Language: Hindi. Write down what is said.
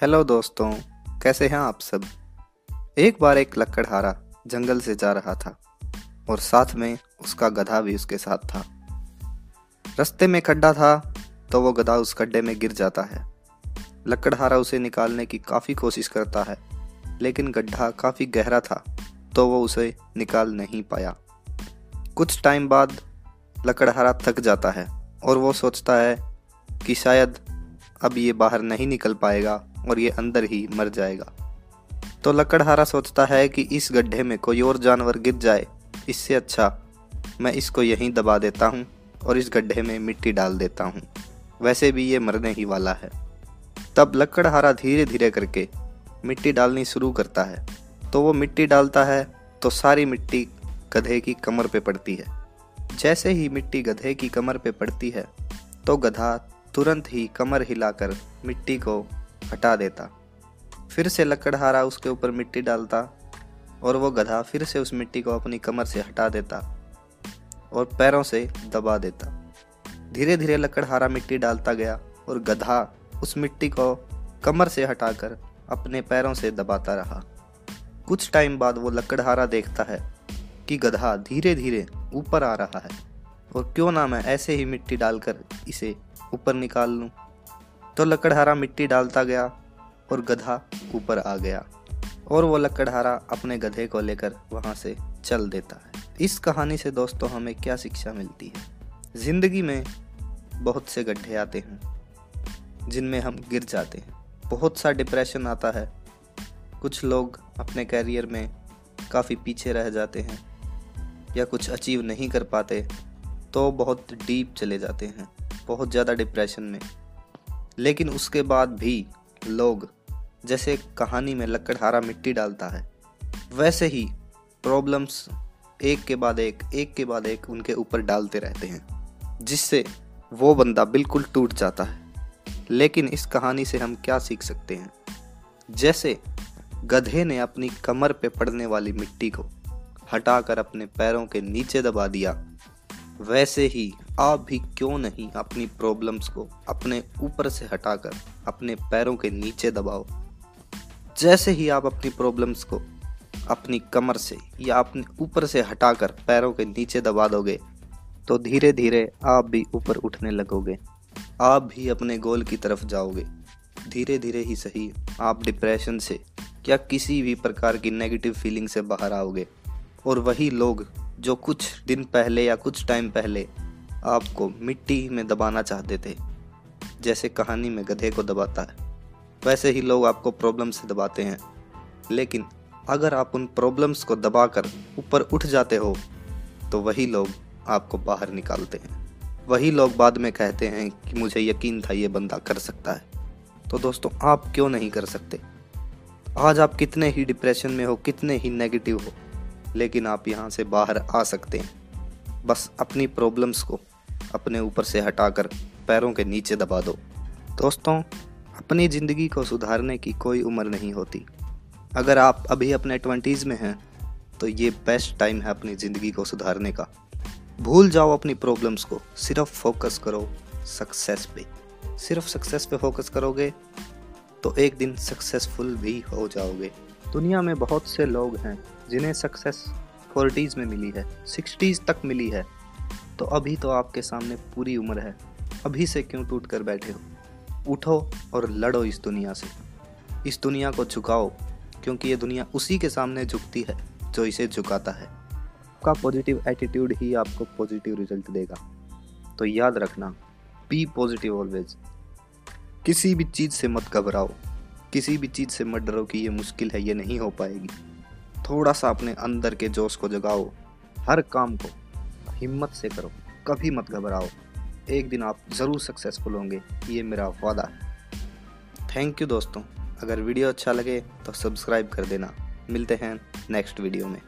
हेलो दोस्तों, कैसे हैं आप सब? एक बार एक लकड़हारा जंगल से जा रहा था और साथ में उसका गधा भी उसके साथ था। रास्ते में खड्डा था तो वो गधा उस खड्डे में गिर जाता है। लकड़हारा उसे निकालने की काफ़ी कोशिश करता है, लेकिन गड्ढा काफ़ी गहरा था तो वो उसे निकाल नहीं पाया। कुछ टाइम बाद लकड़हारा थक जाता है और वो सोचता है कि शायद अब ये बाहर नहीं निकल पाएगा। और ये अंदर ही मर जाएगा। तो लकड़हारा सोचता है कि इस गड्ढे में कोई और जानवर गिर जाए, इससे अच्छा मैं इसको यहीं दबा देता हूँ और इस गड्ढे में मिट्टी डाल देता हूँ। वैसे भी ये मरने ही वाला है। तब लकड़हारा धीरे धीरे करके मिट्टी डालनी शुरू करता है। तो वो मिट्टी डालता है तो सारी मिट्टी गधे की कमर पे पड़ती है। जैसे ही मिट्टी गधे की कमर पे पड़ती है तो गधा तुरंत ही कमर हिलाकर मिट्टी को हटा देता। फिर से लकड़हारा उसके ऊपर मिट्टी डालता और वो गधा फिर से उस मिट्टी को अपनी कमर से हटा देता और पैरों से दबा देता। धीरे धीरे लकड़हारा मिट्टी डालता गया और गधा उस मिट्टी को कमर से हटाकर अपने पैरों से दबाता रहा। कुछ टाइम बाद वो लकड़हारा देखता है कि गधा धीरे धीरे ऊपर आ रहा है और क्यों ना मैं ऐसे ही मिट्टी डालकर इसे ऊपर निकाल लूँ। तो लकड़हारा मिट्टी डालता गया और गधा ऊपर आ गया और वो लकड़हारा अपने गधे को लेकर वहाँ से चल देता है। इस कहानी से दोस्तों हमें क्या शिक्षा मिलती है? ज़िंदगी में बहुत से गड्ढे आते हैं, जिनमें हम गिर जाते हैं। बहुत सा डिप्रेशन आता है। कुछ लोग अपने कैरियर में काफ़ी पीछे रह जाते हैं या कुछ अचीव नहीं कर पाते तो बहुत डीप चले जाते हैं। बहुत ज़्यादा डिप्रेशन में। लेकिन उसके बाद भी लोग जैसे कहानी में लकड़हारा मिट्टी डालता है, वैसे ही प्रॉब्लम्स एक के बाद एक एक के बाद एक उनके ऊपर डालते रहते हैं, जिससे वो बंदा बिल्कुल टूट जाता है। लेकिन इस कहानी से हम क्या सीख सकते हैं? जैसे गधे ने अपनी कमर पे पड़ने वाली मिट्टी को हटाकर अपने पैरों के नीचे दबा दिया वैसे ही आप भी क्यों नहीं अपनी प्रॉब्लम्स को अपने ऊपर से हटाकर अपने पैरों के नीचे दबाओ? जैसे ही आप अपनी प्रॉब्लम्स को अपनी कमर से या अपने ऊपर से हटाकर पैरों के नीचे दबा दोगे तो धीरे धीरे आप भी ऊपर उठने लगोगे। आप भी अपने गोल की तरफ़ जाओगे। धीरे धीरे ही सही आप डिप्रेशन से या किसी भी प्रकार की नेगेटिव फीलिंग से बाहर आओगे। और वही लोग जो कुछ दिन पहले या कुछ टाइम पहले आपको मिट्टी में दबाना चाहते थे, जैसे कहानी में गधे को दबाता है, वैसे ही लोग आपको प्रॉब्लम से दबाते हैं। लेकिन अगर आप उन प्रॉब्लम्स को दबाकर ऊपर उठ जाते हो तो वही लोग आपको बाहर निकालते हैं। वही लोग बाद में कहते हैं कि मुझे यकीन था ये बंदा कर सकता है। तो दोस्तों, आप क्यों नहीं कर सकते? आज आप कितने ही डिप्रेशन में हो, कितने ही नेगेटिव हो लेकिन आप यहाँ से बाहर आ सकते हैं। बस अपनी प्रॉब्लम्स को अपने ऊपर से हटाकर पैरों के नीचे दबा दो। दोस्तों, अपनी ज़िंदगी को सुधारने की कोई उम्र नहीं होती। अगर आप अभी अपने ट्वेंटीज़ में हैं तो ये बेस्ट टाइम है अपनी ज़िंदगी को सुधारने का। भूल जाओ अपनी प्रॉब्लम्स को। सिर्फ़ फोकस करो सक्सेस पे। सिर्फ़ सक्सेस पे फोकस करोगे तो एक दिन सक्सेसफुल भी हो जाओगे। दुनिया में बहुत से लोग हैं जिन्हें सक्सेस फोर्टीज़ में मिली है सिक्सटीज़ तक मिली है तो अभी तो आपके सामने पूरी उम्र है। अभी से क्यों टूट कर बैठे हो? उठो और लड़ो इस दुनिया से। इस दुनिया को झुकाओ, क्योंकि ये दुनिया उसी के सामने झुकती है, जो इसे झुकाता है। आपका पॉजिटिव एटीट्यूड ही आपको पॉजिटिव रिज़ल्ट देगा। तो याद रखना बी पॉजिटिव ऑलवेज किसी भी चीज़ से मत घबराओ। किसी भी चीज़ से मत डरो कि ये मुश्किल है, ये नहीं हो पाएगी। थोड़ा सा अपने अंदर के जोश को जगाओ। हर काम को हिम्मत से करो। कभी मत घबराओ। एक दिन आप ज़रूर सक्सेसफुल होंगे। ये मेरा वादा है। थैंक यू दोस्तों। अगर वीडियो अच्छा लगे तो सब्सक्राइब कर देना। मिलते हैं नेक्स्ट वीडियो में।